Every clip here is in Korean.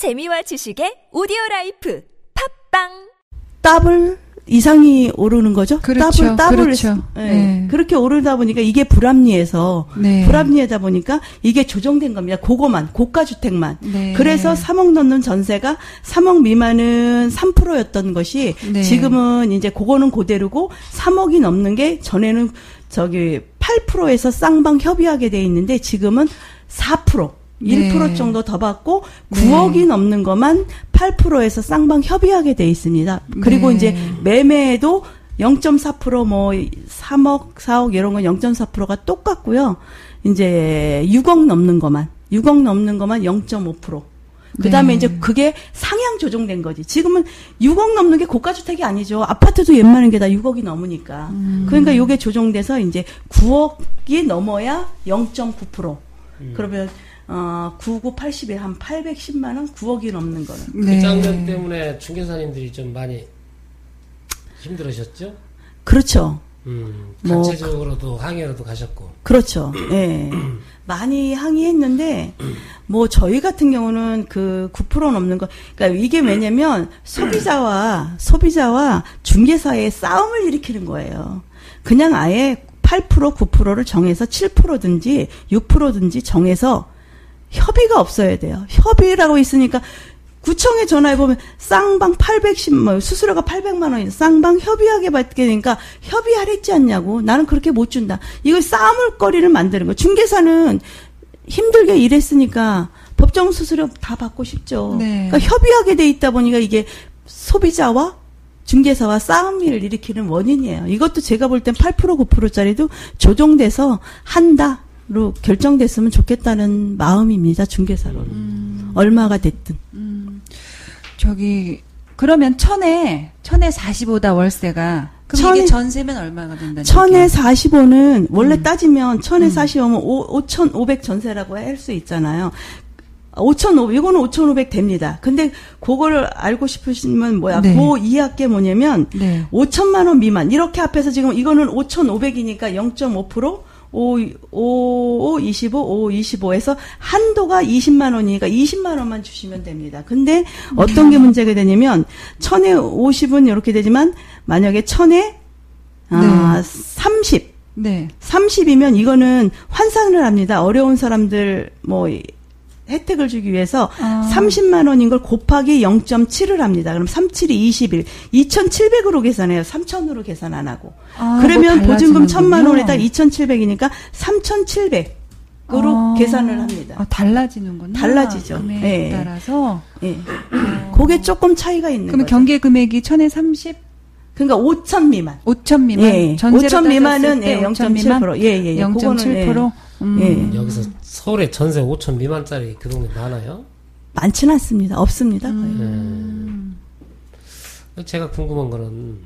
재미와 지식의 오디오 life 팟빵 더블 이상이 오르는 거죠? 그렇죠, 더블 더블 그렇죠. 예. 네. 그렇게 오르다 보니까 이게 불합리해서 네. 불합리하다 보니까 이게 조정된 겁니다. 그거만 고가 주택만. 네. 그래서 3억 넘는 전세가 3억 미만은 3%였던 것이 네. 지금은 이제 그거는 그대로고 3억이 넘는 게 전에는 저기 8%에서 쌍방 협의하게 돼 있는데 지금은 4% 1% 네. 정도 더 받고 네. 9억이 넘는 것만 8%에서 쌍방 협의하게 돼 있습니다. 그리고 네. 이제 매매에도 0.4%뭐 3억, 4억 이런 건 0.4%가 똑같고요. 이제 6억 넘는 것만 6억 넘는 것만 0.5%. 그다음에 네. 이제 그게 상향 조정된 거지. 지금은 6억 넘는 게 고가 주택이 아니죠. 아파트도 웬만한 게다 6억이 넘으니까. 음. 그러니까 요게 조정돼서 이제 9억이 넘어야 0.9%. 그러면 어 99, 80에 한 810만 원, 9억이 넘는 거는. 네. 그 장면 때문에 중개사님들이 좀 많이 힘들으셨죠? 그렇죠. 음, 뭐, 단체적으로도 항해로도 가셨고. 그렇죠. 예. 많이 항의했는데, 뭐, 저희 같은 경우는 그 9% 넘는 거, 그러니까 이게 왜냐면 소비자와, 소비자와 중개사의 싸움을 일으키는 거예요. 그냥 아예 8%, 9%를 정해서 7%든지 6%든지 정해서 협의가 없어야 돼요. 협의라고 있으니까 구청에 전화해 보면 쌍방 810, 뭐, 수수료가 800만 원이 쌍방 협의하게 받게 되니까 협의하랬지 않냐고. 나는 그렇게 못 준다. 이거 싸움을 거리를 만드는 거. 중개사는 힘들게 일했으니까 법정 수수료 다 받고 싶죠. 네. 그러니까 협의하게 돼 있다 보니까 이게 소비자와 중개사와 싸움을 일으키는 원인이에요. 이것도 제가 볼 땐 8% 9%짜리도 조정돼서 한다 로 결정됐으면 좋겠다는 마음입니다. 중개사로는. 음. 얼마가 됐든. 저기 그러면 천에 천에 45다 월세가 그럼 천에- 이게 전세면 얼마가 된다는 천에 얘기예요? 45는 원래 음. 따지면 천에 45면 5,500 전세라고 할 수 있잖아요. 5,500, 이거는 5,500 됩니다. 근데 그거를 알고 싶으시면 뭐야? 네. 그 이하게 뭐냐면 네. 5천만 원 미만. 이렇게 앞에서 지금 이거는 5,500이니까 0.5%, 5, 5, 5, 25, 5, 25에서 한도가 20만 원이니까 20만 원만 주시면 됩니다. 근데 어떤 게 문제가 되냐면 천에 50은 이렇게 되지만 만약에 천에 아, 30. 네. 30이면 이거는 환산을 합니다. 어려운 사람들 뭐 이- 혜택을 주기 위해서 아. 30만 원인 걸 곱하기 0.7을 합니다. 그럼 37이 21. 2,700으로 계산해요. 3,000으로 계산 안 하고. 아, 그러면 뭐 보증금 달라지는군요. 1,000만 원에다 2,700이니까 3,700 으로 아. 계산을 합니다. 아, 달라지는구나. 달라지죠. 금액에 네. 따라서. 예. 그게 조금 차이가 있는 그러면 거죠. 경계 금액이 천에 30, 그러니까 5천 미만. 5천 미만. 예. 전세로 5천 미만은 따졌을 때 예, 0.7%. 예, 예, 예. 그거는, 예. 0.7%. 음. 예. 여기서 서울에 전세 5천 미만짜리 그 동네 많아요? 많지는 않습니다. 없습니다. 음. 네. 제가 궁금한 거는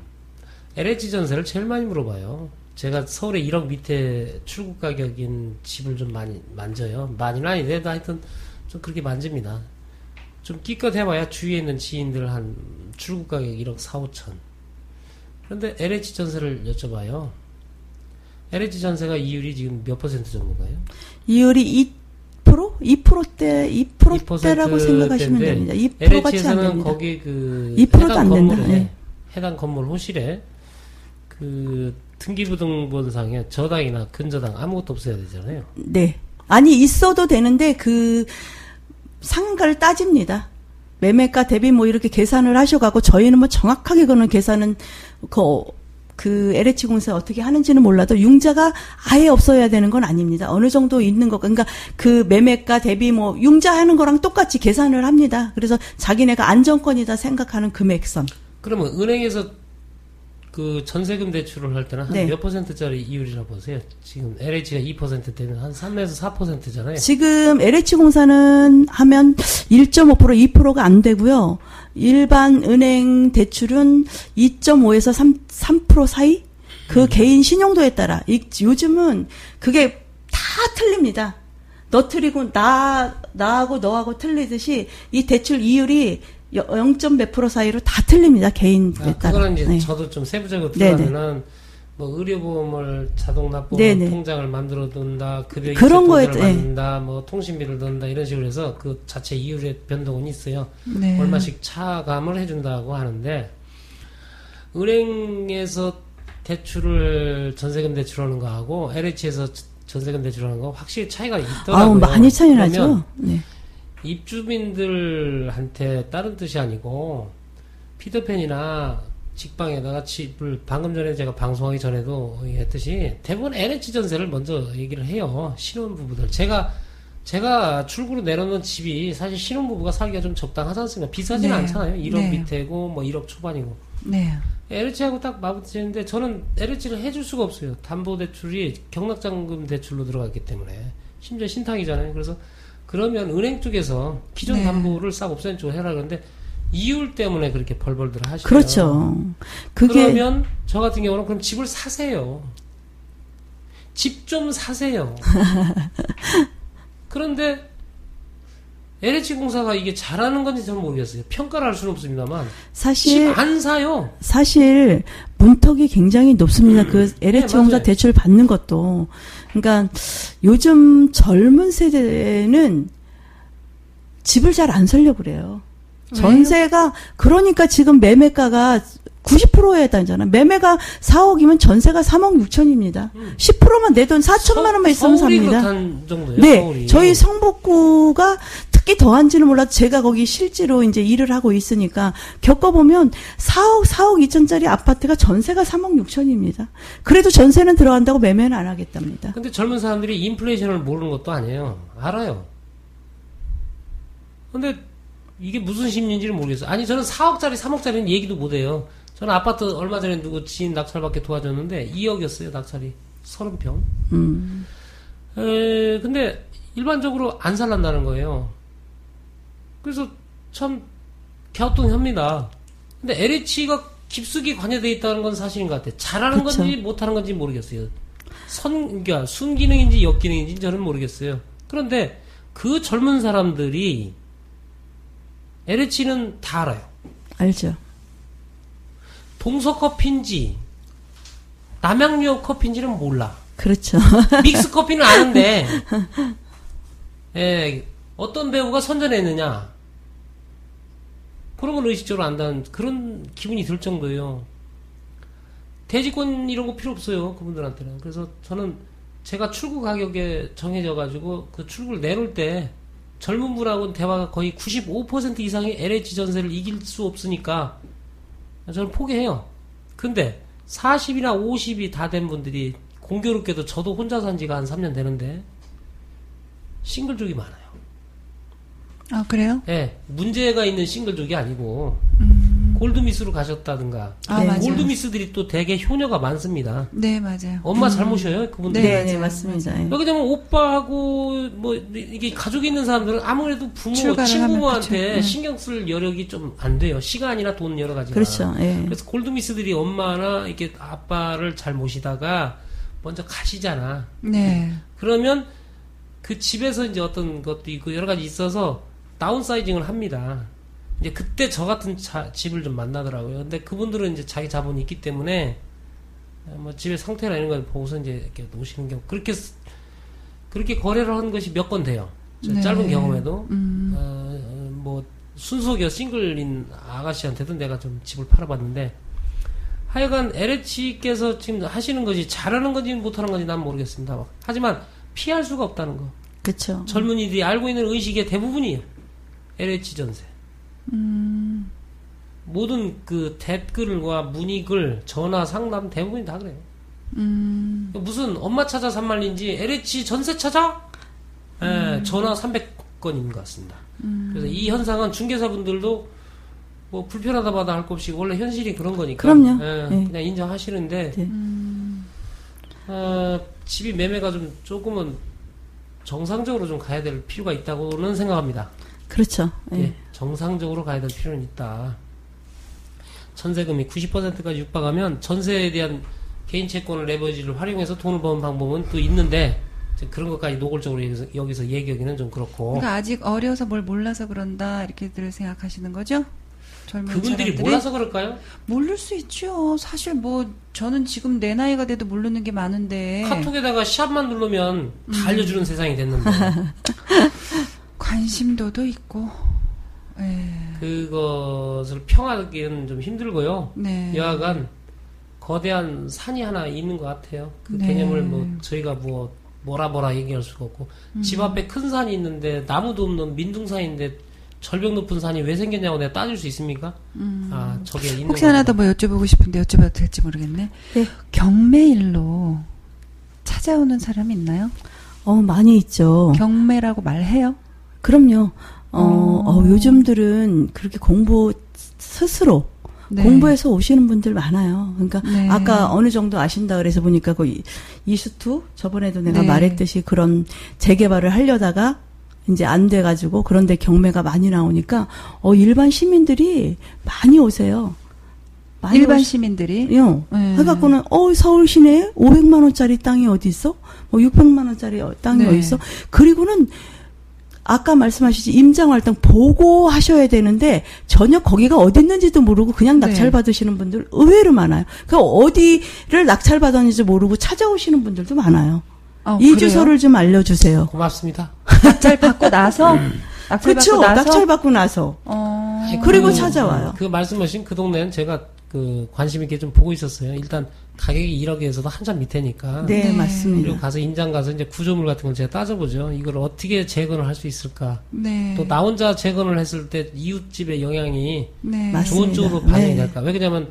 LH 전세를 제일 많이 물어봐요. 제가 서울에 1억 밑에 출구 가격인 집을 좀 많이 만져요. 많이는 아닌데 하여튼 좀 그렇게 만집니다. 좀 끼껏 해봐야 주위에 있는 지인들 한 출구 가격 1억 4, 5천. 그런데 LH 전세를 여쭤봐요. LH 전세가 이율이 지금 몇 퍼센트 정도인가요? 이율이 2%? 2%대, 2%대라고 2% 생각하시면 됩니다. 2% 같이 안 됩니다. 거기 그 2%도 해당 안 된다. 건물에 네. 해당 건물 호실에 그 등기부등본상에 저당이나 근저당 아무것도 없어야 되잖아요. 네. 아니, 있어도 되는데, 그, 상가를 따집니다. 매매가 대비 뭐 이렇게 계산을 하셔가고, 저희는 뭐 정확하게 그는 계산은, 그, 그 LH 공사 어떻게 하는지는 몰라도 융자가 아예 없어야 되는 건 아닙니다. 어느 정도 있는 거, 그러니까 그 매매가 대비 뭐 융자하는 거랑 똑같이 계산을 합니다. 그래서 자기네가 안정권이다 생각하는 금액선. 그러면 은행에서 그 전세금 대출을 할 때는 한 네. 몇 퍼센트짜리 이율이라 보세요. 지금 LH가 2% 되면 한 3에서 4%잖아요. 지금 LH공사는 하면 1.5% 2%가 안 되고요. 일반 은행 대출은 2.5에서 3, 3% 사이? 그 개인 신용도에 따라. 이, 요즘은 그게 다 틀립니다. 너 틀리고 나 나하고 너하고 틀리듯이 이 대출 이율이 0. 몇 프로 사이로 다 틀립니다. 개인에 아, 따라. 그거는 이제 네. 저도 좀 세부적으로 네네. 들어가면은 뭐 의료보험을 자동 납부금 네네. 통장을 만들어 둔다, 급여 그런 거에- 를 예. 받는다, 뭐 통신비를 넣는다 이런 식으로 해서 그 자체 이율의 변동은 있어요. 네. 얼마씩 차감을 해준다고 하는데 은행에서 대출을 전세금 대출하는 거하고 LH에서 전세금 대출하는 거 확실히 차이가 있더라고요. 아우 많이 차이 나죠. 네. 입주민들한테 다른 뜻이 아니고 피터팬이나 직방에다가 집을 방금 전에 제가 방송하기 전에도 했듯이 대부분 LH 전세를 먼저 얘기를 해요 신혼부부들 제가 제가 출구로 내놓는 집이 사실 신혼부부가 살기가 좀 적당하지 않습니까 비싸진 네. 않잖아요 1억 네. 밑에고 뭐 1억 초반이고 네. LH하고 딱 맞붙이는데 저는 LH를 해줄 수가 없어요. 담보대출이 경락자금 대출로 들어갔기 때문에 심지어 신탁이잖아요. 그래서 그러면 은행 쪽에서 기존 네. 담보를 싹 없애는 쪽으로 해라 그러는데 이율 때문에 그렇게 벌벌들 하시죠. 그렇죠. 그게 그러면 저 같은 경우는 그럼 집을 사세요. 집 좀 사세요. 그런데 LH 공사가 이게 잘하는 건지 저는 모르겠어요. 평가를 할 수는 없습니다만 사실 집안 사요. 사실 문턱이 굉장히 높습니다. 그 LH 네, 공사 맞아요. 대출 받는 것도. 그러니까 요즘 젊은 세대는 집을 잘 안 살려고 그래요. 전세가 그러니까 지금 매매가가 90%에 해당하잖아. 매매가 4억이면 전세가 3억 6천입니다. 10%만 내 돈 4천만 원만 있으면 삽니다. 네, 서울이. 저희 성북구가 특히 더한지는 몰라도 제가 거기 실제로 이제 일을 하고 있으니까 겪어보면 4억, 4억 2천짜리 아파트가 전세가 3억 6천입니다. 그래도 전세는 들어간다고 매매는 안 하겠답니다. 근데 젊은 사람들이 인플레이션을 모르는 것도 아니에요. 알아요. 근데 이게 무슨 심리인지를 모르겠어요. 아니 저는 4억짜리, 3억짜리는 얘기도 못해요. 저는 아파트 얼마 전에 누구 지인 낙찰받게 도와줬는데 2억이었어요 낙찰이 30평. 음, 에, 근데 일반적으로 안 살란다는 거예요. 그래서 참 갸우뚱합니다. 근데 LH가 깊숙이 관여돼 있다는 건 사실인 것 같아요. 잘하는 그쵸. 건지 못하는 건지 모르겠어요. 선, 그러니까 순기능인지 역기능인지 저는 모르겠어요. 그런데 그 젊은 사람들이 LH는 다 알아요. 알죠. 동서 커피인지 남양유 커피인지는 몰라. 그렇죠. 믹스 커피는 아는데, 예, 어떤 배우가 선전했느냐. 그런 걸 의식적으로 안다는 그런 기분이 들 정도예요. 대지권 이런 거 필요 없어요. 그분들한테는. 그래서 저는 제가 출구 가격에 정해져가지고 그 출구를 내놓을 때 젊은 분하고는 대화가 거의 95% 이상의 LH 전세를 이길 수 없으니까 저는 포기해요. 근데 40이나 50이 다 된 분들이 공교롭게도 저도 혼자 산 지가 한 3년 되는데 싱글족이 많아요. 아, 그래요? 예, 문제가 있는 싱글족이 아니고 골드미스로 가셨다든가 아, 네. 골드미스들이 또 되게 효녀가 많습니다. 네, 맞아요. 엄마 잘못이에요, 그분들. 네, 네. 맞습니다. 예. 여기 되면 오빠하고 뭐 이게 가족이 있는 사람들은 아무래도 부모, 친부모한테. 네. 신경 쓸 여력이 좀 안 돼요. 시간이나 돈 여러 가지가. 그렇죠. 예. 그래서 골드미스들이 엄마나 이렇게 아빠를 잘 모시다가 먼저 가시잖아. 네. 그러면 그 집에서 이제 어떤 것도 있고 여러 가지 있어서 다운사이징을 합니다. 이제 그때 저 같은 자- 집을 좀 만나더라고요. 근데 그분들은 이제 자기 자본이 있기 때문에 뭐 집의 상태나 이런 걸 보고서 이제 이렇게 놓으시는 경우 그렇게 쓰- 그렇게 거래를 한 것이 몇 건 돼요. 저 네. 짧은 경험에도 음. 어, 어, 뭐 순속이어 싱글인 아가씨한테도 내가 좀 집을 팔아봤는데 하여간 LH께서 지금 하시는 것이 잘하는 건지 못하는 건지 난 모르겠습니다. 하지만 피할 수가 없다는 거. 그렇죠. 젊은이들이 알고 있는 의식의 대부분이에요. LH 전세. 모든 그 댓글과 문의글, 전화, 상담 대부분이 다 그래요. 음. 무슨 엄마 찾아 산 말인지 LH 전세 찾아? 예, 전화 300건인 것 같습니다. 그래서 이 현상은 중개사분들도 뭐 불편하다 마다 할 것 없이 원래 현실이 그런 거니까. 그럼요. 예, 네. 그냥 인정하시는데, 네. 어, 집이 매매가 좀 조금은 정상적으로 좀 가야 될 필요가 있다고는 생각합니다. 그렇죠. 예. 예, 정상적으로 가야 될 필요는 있다. 전세금이 90%까지 육박하면 전세에 대한 개인 채권을 레버리지를 활용해서 돈을 버는 방법은 또 있는데 그런 것까지 노골적으로 여기서, 여기서 얘기하기는 좀 그렇고 그러니까 아직 어려서 뭘 몰라서 그런다 이렇게들 생각하시는 거죠? 젊은 그분들이 사람들이 몰라서 그럴까요? 모를 수 있죠. 사실 뭐 저는 지금 내 나이가 돼도 모르는 게 많은데 카톡에다가 샵만 누르면 음. 다 알려주는 세상이 됐는데 관심도도 있고. 예. 그것을 평하기는 좀 힘들고요. 네. 여하간 거대한 산이 하나 있는 것 같아요. 그 네. 개념을 뭐 저희가 뭐 뭐라 뭐라 얘기할 수가 없고 음. 집 앞에 큰 산이 있는데 나무도 없는 민둥산인데 절벽 높은 산이 왜 생겼냐고 내가 따질 수 있습니까? 아 저게 있는 음. 혹시 하나 더 뭐 여쭤보고 싶은데 여쭤봐도 될지 모르겠네. 네. 경매일로 찾아오는 사람 있나요? 어, 많이 있죠. 경매라고 말해요? 그럼요. 어, 어. 어, 요즘들은 그렇게 공부 스스로 네. 공부해서 오시는 분들 많아요. 그러니까 네. 아까 어느 정도 아신다 그래서 보니까 그 이- 이슈투 저번에도 내가 네. 말했듯이 그런 재개발을 하려다가 이제 안 돼가지고 그런데 경매가 많이 나오니까 어 일반 시민들이 많이 오세요. 많이 일반 오시- 시민들이 요. 네. 해갖고는 어 서울 시내에 500만 원짜리 땅이 어디 있어? 뭐 600만 원짜리 어- 땅이 네. 어디 있어? 그리고는 아까 말씀하시지 임장활동 보고 하셔야 되는데 전혀 거기가 어디 있는지도 모르고 그냥 네. 낙찰 받으시는 분들 의외로 많아요. 그 어디를 낙찰 받았는지 모르고 찾아오시는 분들도 많아요. 어, 이 그래요? 주소를 좀 알려주세요. 고맙습니다. 낙찰 받고 나서 낙찰 그렇죠. 받고 나서 낙찰 받고 나서 어... 그리고 그- 찾아와요. 그 말씀하신 그 동네는 제가 그 관심 있게 좀 보고 있었어요. 일단 가격이 1억에서도 한참 밑에니까. 네, 네. 맞습니다. 그리고 가서 인장 가서 이제 구조물 같은 걸 제가 따져보죠. 이걸 어떻게 재건을 할 수 있을까. 네. 또 나 혼자 재건을 했을 때 이웃집의 영향이 네. 맞습니다. 좋은 쪽으로 반영이 네. 될까. 왜냐면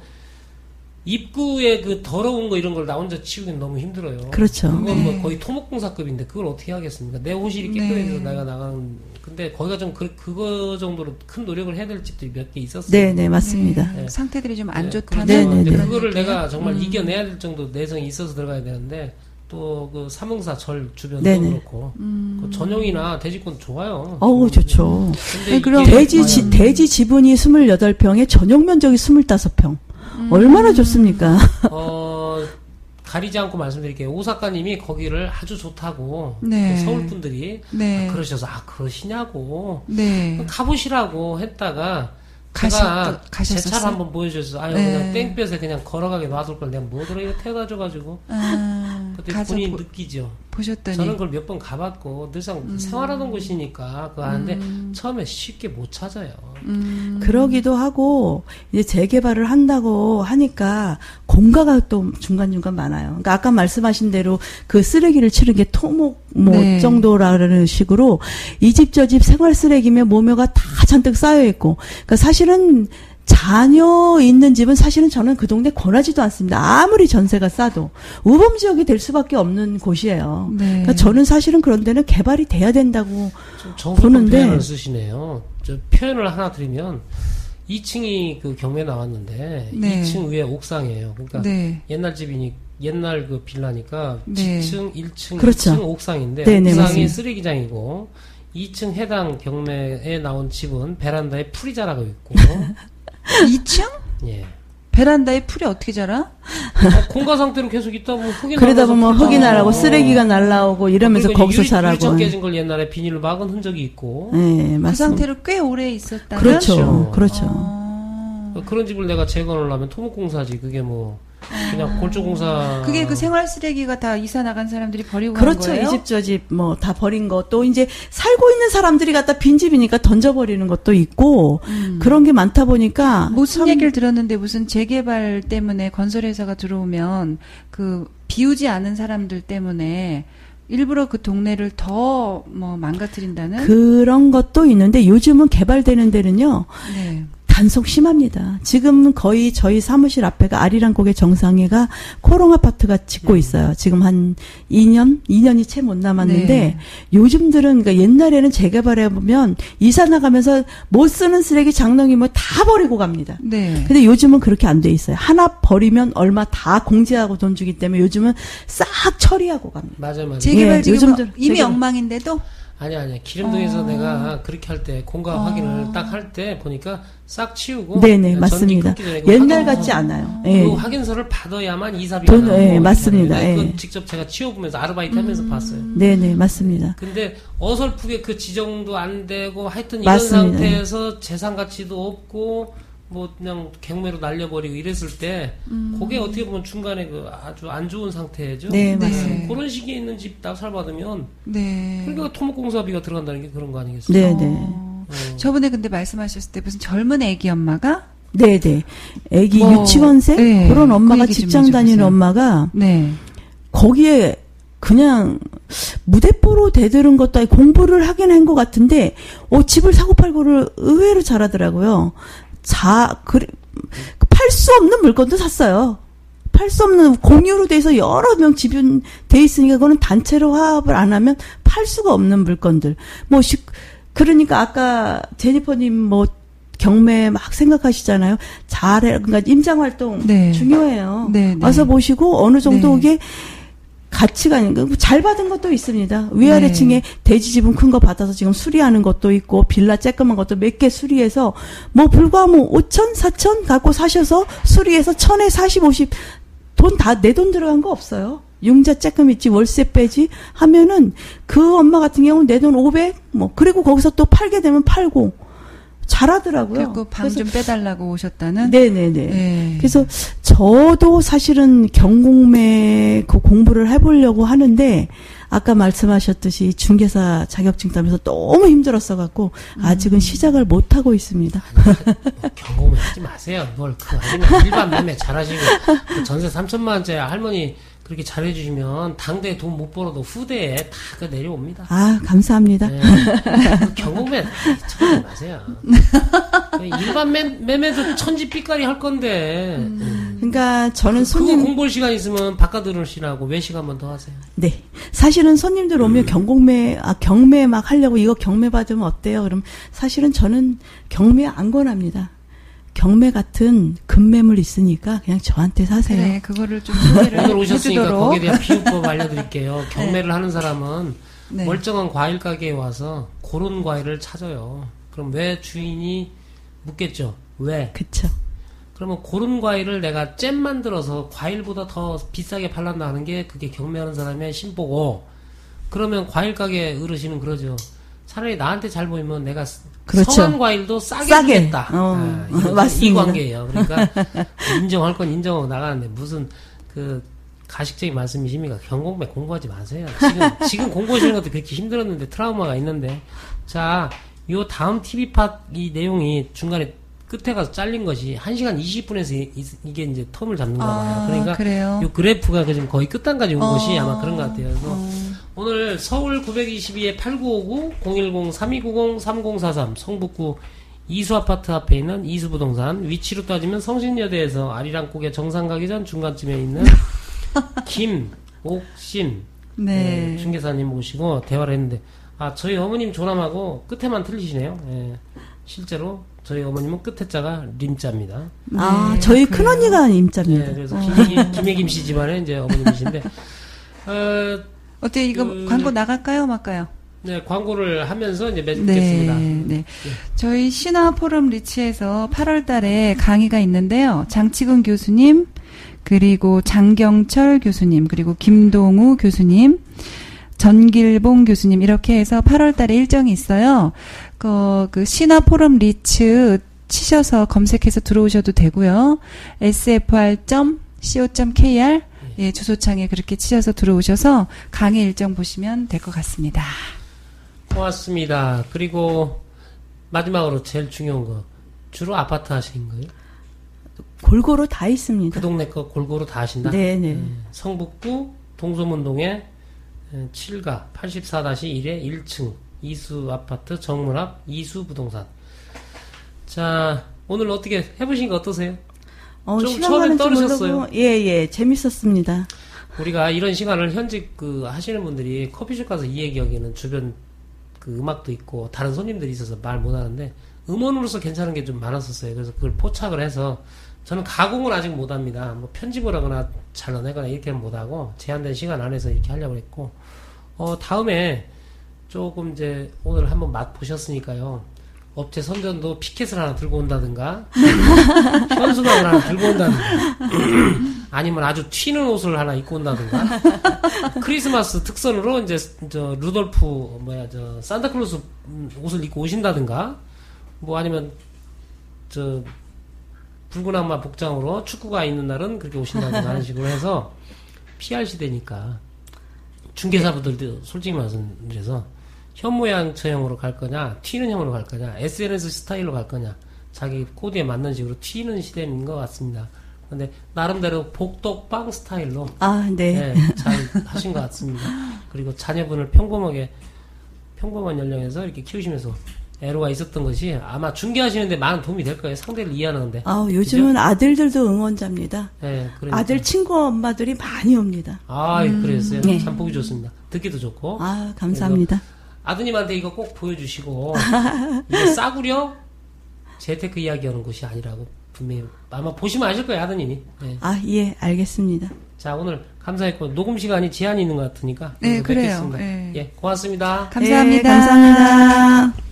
입구에 그 더러운 거 이런 걸 나 혼자 치우기는 너무 힘들어요. 그렇죠. 그건 네. 뭐 거의 토목공사급인데 그걸 어떻게 하겠습니까? 내 호실이 깨끗해서 네. 내가 나가는. 근데 거기가 좀 그, 그거 정도로 큰 노력을 해야 될 집들이 몇 개 있었어요. 네, 네, 맞습니다. 네. 네. 상태들이 좀안 네, 좋다는 네, 네, 네. 그거를 얘기예요? 내가 정말 음. 이겨내야 될 정도 내성이 있어서 들어가야 되는데 또그 사문사 절 주변도 네네. 그렇고 음. 그 전용이나 대지권 좋아요. 어우, 좋죠. 근데 네, 그럼 대지, 지, 음. 대지 지분이 28평에 전용 면적이 25평. 음. 얼마나 좋습니까? 어, 가리지 않고 말씀드릴게요. 오 작가님이 거기를 아주 좋다고 네. 그 서울 분들이 네. 아, 그러셔서 아 그러시냐고 네. 가보시라고 했다가 가셨- 제가 제 가셨었어요? 차를 한번 보여줘서 아유 네. 그냥 땡볕에 그냥 걸어가게 놔둘 걸 내가 뭐더러 이거 태워다 줘가지고 아, 그때 본인이 보, 느끼죠. 보셨더니 저는 그걸 몇 번 가봤고 늘상 음. 생활하던 곳이니까 그거 하는데 처음에 쉽게 못 찾아요. 음. 그러기도 하고, 이제 재개발을 한다고 하니까 공가가 또 중간중간 많아요. 그러니까 아까 말씀하신 대로 그 쓰레기를 치는 게 토목 뭐 네. 정도라는 식으로 이 집 저집 생활 쓰레기면 모묘가 다 잔뜩 쌓여 있고, 그러니까 사실은 자녀 있는 집은 사실은 저는 그 동네 권하지도 않습니다. 아무리 전세가 싸도 우범 지역이 될 수밖에 없는 곳이에요. 네. 그러니까 저는 사실은 그런 데는 개발이 돼야 된다고 보는데- 표현을 쓰시네요. 저 표현을 하나 드리면 2층이 그 경매 나왔는데 네. 2층 위에 옥상이에요. 그러니까 네. 옛날 집이니 옛날 그 빌라니까 네. 지층 1층, 그렇죠. 2층 옥상인데 네, 네, 옥상이 맞습니다. 쓰레기장이고 2층 해당 경매에 나온 집은 베란다에 풀이 자라고 있고 2층 예. 베란다에 풀이 어떻게 자라? 어, 공가 상태로 계속 있다 보면 흙이 그러다 보면 흙이. 나라고 쓰레기가 날라오고 이러면서 그리고 거기서 유리- 자라고. 유리창 깨진 걸 옛날에 비닐로 막은 흔적이 있고 네, 그 맞습니다. 상태로 꽤 오래 있었다는 그렇죠. 그렇죠. 그렇죠. 어. 그런 집을 내가 재건을 하면 토목공사지 그게 뭐 그냥 골조공사 그게 그 생활 쓰레기가 다 이사 나간 사람들이 버리고 그렇죠. 간 거예요? 이 집 저 집 뭐 다 버린 거 또 이제 살고 있는 사람들이 갖다 빈 집이니까 던져버리는 것도 있고 음. 그런 게 많다 보니까 무슨 참 얘기를 들었는데 무슨 재개발 때문에 건설회사가 들어오면 그 비우지 않은 사람들 때문에 일부러 그 동네를 더 뭐 망가뜨린다는 그런 것도 있는데 요즘은 개발되는 데는요 네. 단속 심합니다. 지금 거의 저희 사무실 앞에가 아리랑곡의 정상회가 코롱 아파트가 짓고 있어요. 지금 한 2년, 2년이 채 못 남았는데 네. 요즘들은 그러니까 옛날에는 재개발해 보면 이사 나가면서 못 쓰는 쓰레기 장롱이 뭐 다 버리고 갑니다. 네. 근데 요즘은 그렇게 안 돼 있어요. 하나 버리면 얼마 다 공제하고 돈 주기 때문에 요즘은 싹 처리하고 갑니다. 맞아 맞아 재개발 예, 지금 이미 재개발. 엉망인데도 아니 아니 기름동에서 어. 내가 그렇게 할 때 공과 어. 확인을 딱 할 때 보니까 싹 치우고 네네 전기 맞습니다. 그 옛날 같지 않아요. 그 예. 확인서를 받아야만 이사비 돈, 예, 맞습니다. 예. 그 직접 제가 치워보면서 아르바이트 하면서 음. 봤어요. 네네 맞습니다. 근데 어설프게 그 지정도 안 되고 하여튼 이런 맞습니다. 상태에서 재산 가치도 없고 뭐 그냥 경매로 날려버리고 이랬을 때 그게 어떻게 보면 중간에 그 아주 안 좋은 상태죠. 네, 네. 맞습니다. 그런 시기에 있는 집 낙찰 받으면 네. 그러니까 토목공사비가 들어간다는 게 그런 거 아니겠어요? 네 네 어. 어. 저번에 근데 말씀하셨을 때 무슨 젊은 애기 엄마가 네네 애기 뭐, 유치원생 네, 그런 그 엄마가 좀 직장 다니는. 엄마가 네. 거기에 그냥 무대뽀로 대들은 것도 아니고 공부를 하긴 한 것 같은데 어 집을 사고 팔고를 의외로 잘하더라고요. 자, 그래 팔수 없는 물건도 샀어요. 팔 수 없는 공유로 돼서 여러 명 지분 돼 있으니까 그거는 단체로 화합을 안 하면 팔 수가 없는 물건들. 뭐 시, 그러니까 아까 제니퍼님 뭐 경매 막 생각하시잖아요. 잘해 그러니까 임장 활동 네. 중요해요. 네, 네. 와서 보시고 어느 정도 네. 이게 가치가 있는 거잘 받은 것도 있습니다. 위아래 네. 층에 대지 지분 큰 거 받아서 지금 수리하는 것도 있고 빌라 쬐끄만 것도 몇 개 수리해서 뭐 불과 뭐 5천 4천 갖고 사셔서 수리해서 천에 40, 50 돈 다 내 돈 들어간 거 없어요. 융자 쬐끔 있지 월세 빼지 하면은 그 엄마 같은 경우는 내 돈 500 뭐 그리고 거기서 또 팔게 되면 팔고 잘하더라고요. 그리고 방 좀 빼달라고 오셨다는. 네네네. 네. 그래서 저도 사실은 경공매 그 공부를 해보려고 하는데 아까 말씀하셨듯이 중개사 자격증 따면서 너무 힘들었어 갖고 아직은 시작을 못 하고 있습니다. 뭐 경고문 하지 마세요. 뭘 그거 하시면 일반 매매 잘하시고 그 전세 3천만 원짜리 할머니 그렇게 잘해주시면 당대에 돈 못 벌어도 후대에 다그 내려옵니다. 아 감사합니다. 네. 그 경고매 하지 마세요. 일반 매, 매매도 천지 삐까리 할 건데 그러니까 저는 손님 공부할 시간 있으면 바깥 들으시라고 외 시간만 더 하세요. 네 사실은 손님들 오면 경공매 아 경매 막 하려고 이거 경매 받으면 어때요? 그럼 사실은 저는 경매 안 권합니다. 경매 같은 금매물 있으니까 그냥 저한테 사세요. 그래, 그거를 좀 소개를 오늘 오셨으니까 해주도록. 거기에 대한 비유법 알려드릴게요. 경매를 하는 사람은 네. 멀쩡한 과일 가게에 와서 고른 과일을 찾아요. 그럼 왜 주인이 묻겠죠? 왜? 그쵸. 그러면 고른 과일을 내가 잼 만들어서 과일보다 더 비싸게 팔란다 하는 게 그게 경매하는 사람의 심보고 그러면 과일 가게 어르신은 그러죠. 차라리 나한테 잘 보이면 내가 그렇죠. 성한 과일도 싸게, 싸게. 주겠다. 어, 아, 이거- 이 맞습니다. 관계예요. 그러니까 인정할 건 인정하고 나가는데 무슨 그 가식적인 말씀이십니까? 경공매 공부하지 마세요. 지금 지금 공부하시는 것도 그렇게 힘들었는데 트라우마가 있는데 자, 요 다음 TV 팟이 내용이 중간에 끝에 가서 잘린 것이 1시간 20분에서 이 게 이제 텀을 잡는가 봐요. 아, 그러니까 그래요. 요 그래프가 지금 거의 끝단까지 온 어. 것이 아마 그런 것 같아요. 그래서 어. 오늘 서울 922에 8959 010 3290 3043 성북구 이수 아파트 앞에 있는 이수 부동산 위치로 따지면 성신여대에서 아리랑 고개 정상 가기 전 중간쯤에 있는 김옥신 네. 네, 중개사님 모시고 대화를 했는데 아 저희 어머님 조남하고 끝에만 틀리시네요. 예, 실제로 저희 어머님은 끝에 자가 림자입니다. 아 네, 저희 그래요. 큰 언니가 임자입니다. 네, 그래서 김혜김, 김혜김 씨 집안의 이제 어머님이신데 어, 어때 이거 그- 광고 나갈까요, 말까요? 네, 광고를 하면서 이제 네, 맺겠습니다. 네. 저희 신화 포럼 리치에서 8월 달에 강의가 있는데요. 장치근 교수님, 그리고 장경철 교수님, 그리고 김동우 교수님, 전길봉 교수님, 이렇게 해서 8월 달에 일정이 있어요. 그, 그 신화 포럼 리츠 치셔서 검색해서 들어오셔도 되고요. sfr.co.kr 예, 주소창에 그렇게 치셔서 들어오셔서 강의 일정 보시면 될 것 같습니다. 고맙습니다. 그리고 마지막으로 제일 중요한 거 주로 아파트 하시는 거예요? 골고루 다 있습니다. 그 동네 거 골고루 다 하신다? 네네. 네, 성북구 동소문동에 7가 84-1의 1층 이수 아파트 정문 앞 이수 부동산. 자, 오늘 어떻게 해보신 거 어떠세요? 어, 좀줄 떨으셨어요? 예예 재밌었습니다. 우리가 이런 시간을 현직 그 하시는 분들이 커피숍 가서 이 얘기하기에는 주변 그 음악도 있고 다른 손님들이 있어서 말 못하는데 음원으로서 괜찮은 게 좀 많았었어요. 그래서 그걸 포착을 해서 저는 가공은 아직 못합니다. 뭐 편집을 하거나 잘라내거나 이렇게는 못하고 제한된 시간 안에서 이렇게 하려고 했고 어 다음에 조금 이제 오늘 한번 맛 보셨으니까요. 업체 선전도 피켓을 하나 들고 온다든가, 현수막을 하나 들고 온다든가, 아니면 아주 튀는 옷을 하나 입고 온다든가, 크리스마스 특선으로 이제 저 루돌프 뭐야 저 산타클로스 음, 옷을 입고 오신다든가, 뭐 아니면 저 붉은 악마 복장으로 축구가 있는 날은 그렇게 오신다든가 하는 식으로 해서 PR 시대니까. 중개사분들도 솔직히 말씀드려서 현모양 처형으로 갈 거냐 튀는 형으로 갈 거냐 SNS 스타일로 갈 거냐 자기 코드에 맞는 식으로 튀는 시대인 것 같습니다. 근데 나름대로 복덕빵 스타일로 아, 네. 네, 잘 하신 것 같습니다. 그리고 자녀분을 평범하게 평범한 연령에서 이렇게 키우시면서 애로가 있었던 것이 아마 중개하시는데 많은 도움이 될 거예요. 상대를 이해하는데. 아, 요즘은 아들들도 응원자입니다. 네, 그러니까. 아들 친구 엄마들이 많이 옵니다. 아, 그랬어요. 네. 참 보기 좋습니다. 듣기도 좋고. 아, 감사합니다. 아드님한테 이거 꼭 보여주시고 이게 싸구려 재테크 이야기하는 곳이 아니라고 분명히 아마 보시면 아실 거예요 아드님이. 네. 아, 예, 알겠습니다. 자 오늘 감사했고 녹음 시간이 제한이 있는 것 같으니까 네, 그래요. 뵙겠습니다. 네. 예, 고맙습니다. 감사합니다. 예, 감사합니다.